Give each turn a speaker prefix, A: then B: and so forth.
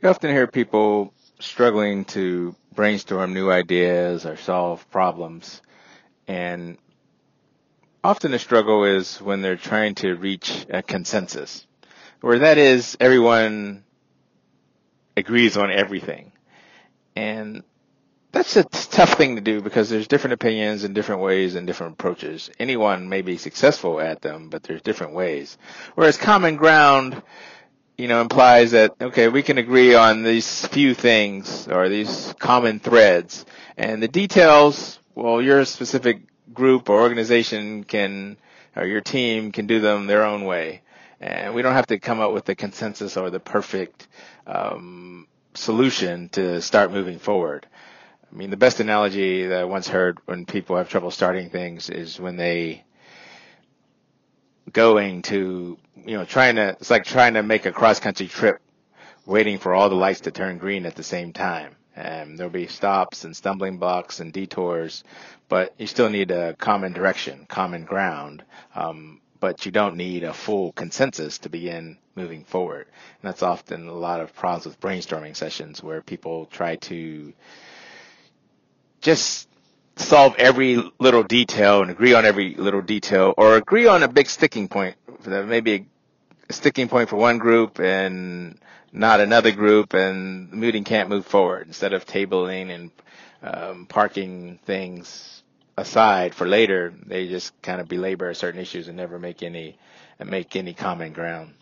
A: You often hear people struggling to brainstorm new ideas or solve problems. And often the struggle is when they're trying to reach a consensus, where that is everyone agrees on everything. And that's a tough thing to do because there's different opinions and different ways and different approaches. Anyone may be successful at them, but there's different ways. Whereas common ground, you know, implies that, okay, we can agree on these few things or these common threads and the details, well, your specific group or organization can, or your team can do them their own way. And we don't have to come up with the consensus or the perfect, um, solution to start moving forward. I mean, the best analogy that I once heard when people have trouble starting things is when they going to, you know, trying to, it's like trying to make a cross country trip waiting for all the lights to turn green at the same time. And there'll be stops and stumbling blocks and detours, but you still need a common direction, common ground. Um, but you don't need a full consensus to begin moving forward. And that's often a lot of problems with brainstorming sessions where people try to just solve every little detail and agree on every little detail or agree on a big sticking point. That maybe a sticking point for one group and not another group and the meeting can't move forward. Instead of tabling and um, parking things aside for later they just kind of belabor certain issues and never make any make any common ground